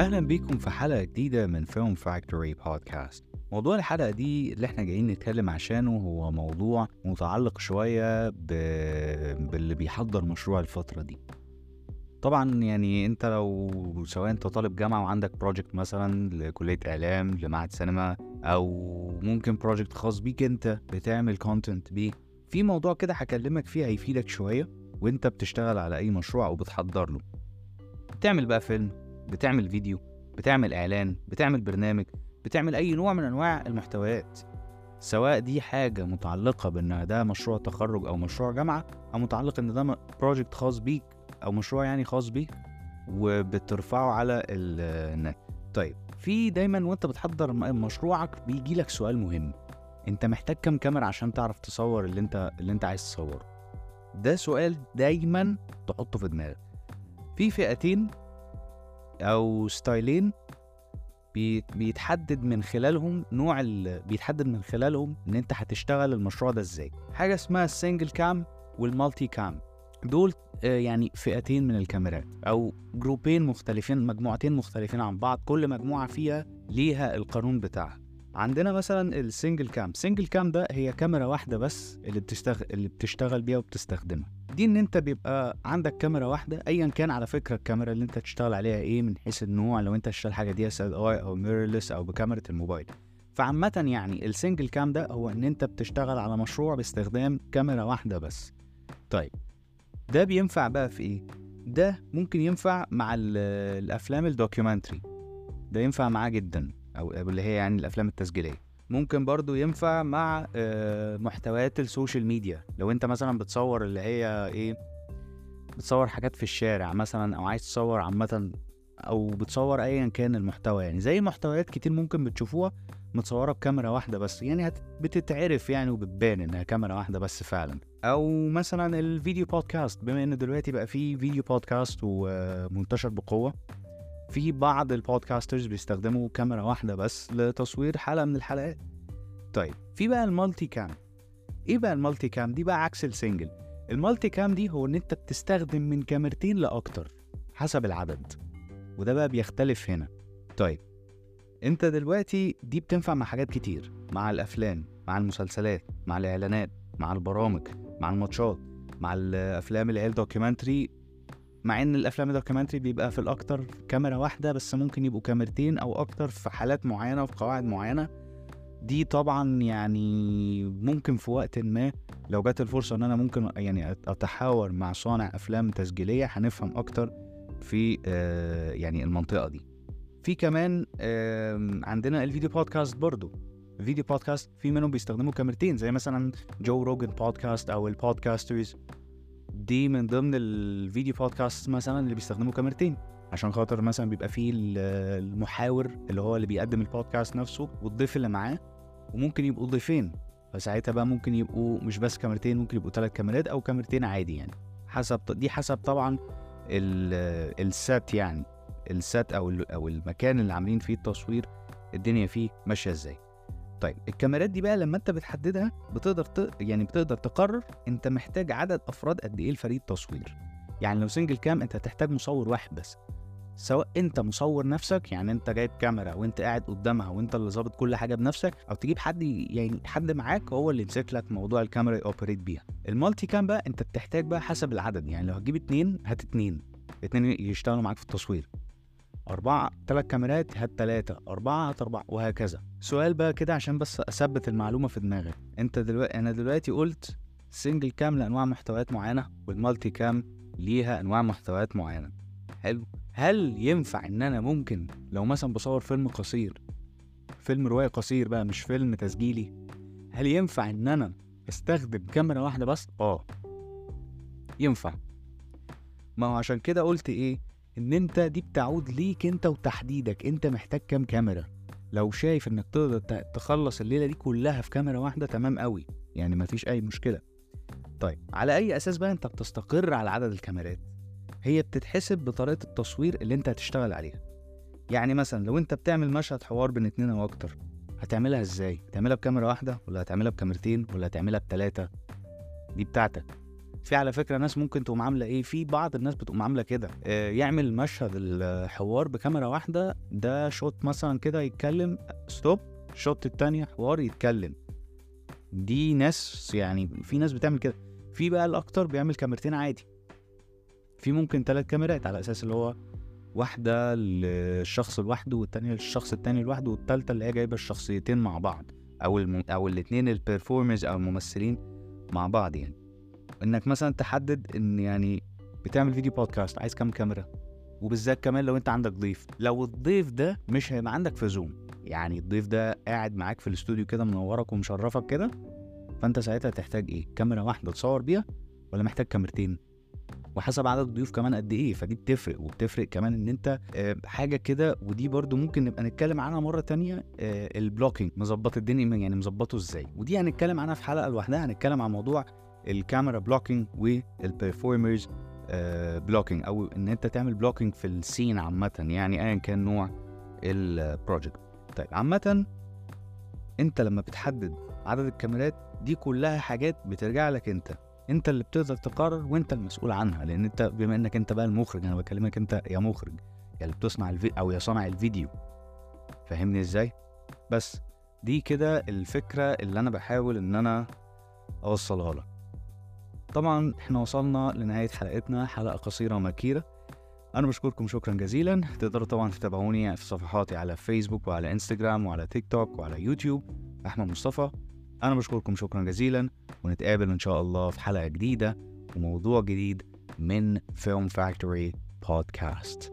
أهلا بيكم في حلقة جديدة من فيلم فاكتوري بودكاست موضوع الحلقة دي اللي إحنا جايين نتكلم عشانه هو موضوع متعلق شوية ب... باللي بيحضر مشروع الفترة دي. طبعا يعني أنت لو سواء أنت طالب جامعة وعندك project مثلا لكلية إعلام لمعهد سينما أو ممكن project خاص بيك أنت بتعمل content بيه في موضوع كده هكلمك فيه هيفيدك شوية وأنت بتشتغل على أي مشروع أو بتحضر له. بتعمل بقى فيلم بتعمل فيديو بتعمل إعلان بتعمل برنامج بتعمل أي نوع من أنواع المحتويات. سواء دي حاجة متعلقة بإن ده مشروع تخرج أو مشروع جامعة أو متعلق إن ده project خاص بيك أو مشروع يعني خاص بيك وبترفعه على النت. طيب في دايما وأنت بتحضر مشروعك بيجي لك سؤال مهم. أنت محتاج كام كاميرا عشان تعرف تصور اللي أنت اللي أنت عايز تصوره؟ ده سؤال دايما تحطه في دماغك. في فئتين أو ستايلين بيتحدد من خلالهم نوع ال... بيتحدد من خلالهم إن أنت هتشتغل المشروع ده إزاي. حاجة اسمها ال single cam وال multi cam دول يعني فئتين من الكاميرات أو جروبين مختلفين مجموعتين مختلفين عن بعض كل مجموعة فيها ليها القانون بتاعها. عندنا مثلا ال single cam single cam ده هي كاميرا واحدة بس اللي بتشتغل اللي بتشتغل بيها وبتستخدمها. دي إن أنت بيبقى عندك كاميرا واحدة ايا كان على فكرة الكاميرا اللي أنت تشتغل عليها إيه من حيث النوع لو أنت تشتغل حاجة DSLR أو mirrorless أو بكاميرا الموبايل. فعامة يعني ال single cam ده هو إن أنت بتشتغل على مشروع باستخدام كاميرا واحدة بس. طيب ده بينفع بقى في إيه؟ ده ممكن ينفع مع الأفلام ال documentary ده ينفع معاه جدا. أو اللي هي يعني الأفلام التسجيلية. ممكن برضو ينفع مع محتويات السوشيال ميديا. لو أنت مثلا بتصور اللي هي إيه بتصور حاجات في الشارع مثلا أو عايز تصور عامه أو بتصور ايا كان المحتوى يعني. زي محتويات كتير ممكن بتشوفوها متصورة بكاميرا واحدة بس. يعني هت... بتتعرف يعني وبتبان إنها كاميرا واحدة بس فعلا. أو مثلا ال video podcast. بما إن دلوقتي بقى في video podcast ومنتشر بقوة في بعض ال podcasters بيستخدموا كاميرا واحدة بس لتصوير حلقة من الحلقات. طيب في بقى ال multi cam إيه بقى ال multi cam دي بقى عكس ال single. ال multi cam دي هو إن أنت بتستخدم من كاميرتين لأكتر حسب العدد وده بقى بيختلف هنا. طيب أنت دلوقتي دي بتنفع مع حاجات كتير مع الأفلام مع المسلسلات مع الإعلانات مع البرامج مع الماتشات مع الأفلام اللي هي ال documentary مع إن الأفلام ال documentary بيبقى في الأكتر كاميرا واحدة بس ممكن يبقوا كاميرتين أو أكتر في حالات معينة وفي قواعد معينة. دي طبعا يعني ممكن في وقت ما لو جت الفرصة إن أنا ممكن يعني أتحاور مع صانع أفلام تسجيلية هنفهم أكتر في آه يعني المنطقة دي. في كمان آه عندنا ال video podcast برضو. ال video podcast في منهم بيستخدموا كاميرتين زي مثلا جو روجن بودكاست أو ال podcasters دي من ضمن الفيديو بودكاست مثلا اللي بيستخدموا كاميرتين. عشان خاطر مثلا بيبقى فيه المحاور اللي هو اللي بيقدم البودكاست نفسه والضيف اللي معاه وممكن يبقوا ضيفين. فساعتها بقى ممكن يبقوا مش بس كاميرتين ممكن يبقوا ثلاث كاميرات أو كاميرتين عادي يعني. حسب دي حسب طبعا السات يعني السات أو أو المكان اللي عاملين فيه التصوير الدنيا فيه ماشية إزاي. طيب الكاميرات دي بقى لما انت بتحددها بتقدر ت... يعني بتقدر تقرر انت محتاج عدد أفراد قد إيه لفريق تصوير. يعني لو single cam انت هتحتاج مصور واحد بس. سواء انت مصور نفسك يعني انت جايب كاميرا وانت قاعد قدامها وانت اللي ظابط كل حاجة بنفسك أو تجيب حد يعني حد معاك هو اللي يمسك لك موضوع الكاميرا ي operate بيها. ال multi cam بقى؟ انت بتحتاج بقى حسب العدد يعني لو هتجيب اتنين هات اتنين. اتنين يشتغلوا معاك في التصوير. أربعة تلات كاميرات هات تلاتة أربعة هات أربعة وهكذا. سؤال بقى كده عشان بس أثبت المعلومة في دماغك أنت دلوقتي أنا دلوقتي قلت سنجل كام لأنواع محتويات معينة والمالتي كام ليها أنواع محتويات معينة. حلو. هل ينفع إن أنا ممكن لو مثلا بصور فيلم قصير فيلم رواية قصير بقى مش فيلم تسجيلي هل ينفع إن أنا أستخدم كاميرا واحدة بس؟ آه. ينفع. ما هو عشان كده قلت إيه؟ إن أنت دي بتعود ليك أنت وتحديدك. أنت محتاج كام كاميرا؟ لو شايف إنك تقدر تخلص الليلة دي كلها في كاميرا واحدة تمام قوي يعني مفيش أي مشكلة. طيب على أي أساس بقى أنت بتستقر على عدد الكاميرات؟ هي بتتحسب بطريقة التصوير اللي أنت هتشتغل عليها. يعني مثلا لو أنت بتعمل مشهد حوار بين اتنين أو أكتر هتعملها إزاي؟ هتعملها بكاميرا واحدة ولا هتعملها بكاميرتين ولا هتعملها بتلاتة؟ دي بتاعتك. في على فكرة ناس ممكن تقوم عاملة إيه؟ في بعض الناس بتقوم عاملة كده. آه، يعمل مشهد الحوار بكاميرا واحدة ده شوت مثلا كده يتكلم stop ال shot التانية حوار يتكلم. دي ناس يعني في ناس بتعمل كده. في بقى الأكتر بيعمل كاميرتين عادي. في ممكن ثلاث كاميرات على أساس اللي هو واحدة للشخص لوحده والتانية للشخص التاني لوحده والتالتة اللي هي جايبة الشخصيتين مع بعض أو الم... أو الاتنين ال performers أو الممثلين مع بعض يعني. إنك مثلا تحدد إن يعني بتعمل video podcast عايز كام كاميرا؟ وبالذات كمان لو أنت عندك ضيف. لو الضيف ده مش هيبقى عندك في زوم يعني الضيف ده قاعد معاك في الاستوديو كده منورك ومشرفك كده فأنت ساعتها تحتاج إيه؟ كاميرا واحدة تصور بيها ولا محتاج كاميرتين؟ وحسب عدد الضيوف كمان قد إيه فدي بتفرق. وبتفرق كمان إن أنت آه، حاجة كده ودي برضو ممكن نبقى نتكلم عنها مرة تانية آه، ال blocking مظبط الدنيا يعني مظبطه إزاي. ودي هنتكلم عنها في حلقة لوحدها هنتكلم عن موضوع ال camera blocking وال performers blocking أو إن أنت تعمل blocking في ال scene عامة يعني ايا كان نوع ال project طيب عامة أنت لما بتحدد عدد الكاميرات دي كلها حاجات بترجع لك أنت. أنت اللي بتقدر تقرر وأنت المسؤول عنها لأن أنت بما إنك أنت بقى المخرج أنا بكلمك أنت يا مخرج يا اللي بتصنع الفيديو أو يا صانع الفيديو. فاهمني إزاي؟ بس دي كده الفكرة اللي أنا بحاول إن أنا أوصلها لك. طبعا إحنا وصلنا لنهاية حلقتنا حلقة قصيرة مكيره أنا بشكركم شكرا جزيلا. تقدروا طبعا تتابعوني في صفحاتي على فيسبوك وعلى انستجرام وعلى تيك توك وعلى يوتيوب أحمد مصطفى. أنا بشكركم شكرا جزيلا. ونتقابل إن شاء الله في حلقة جديدة وموضوع جديد من Film Factory Podcast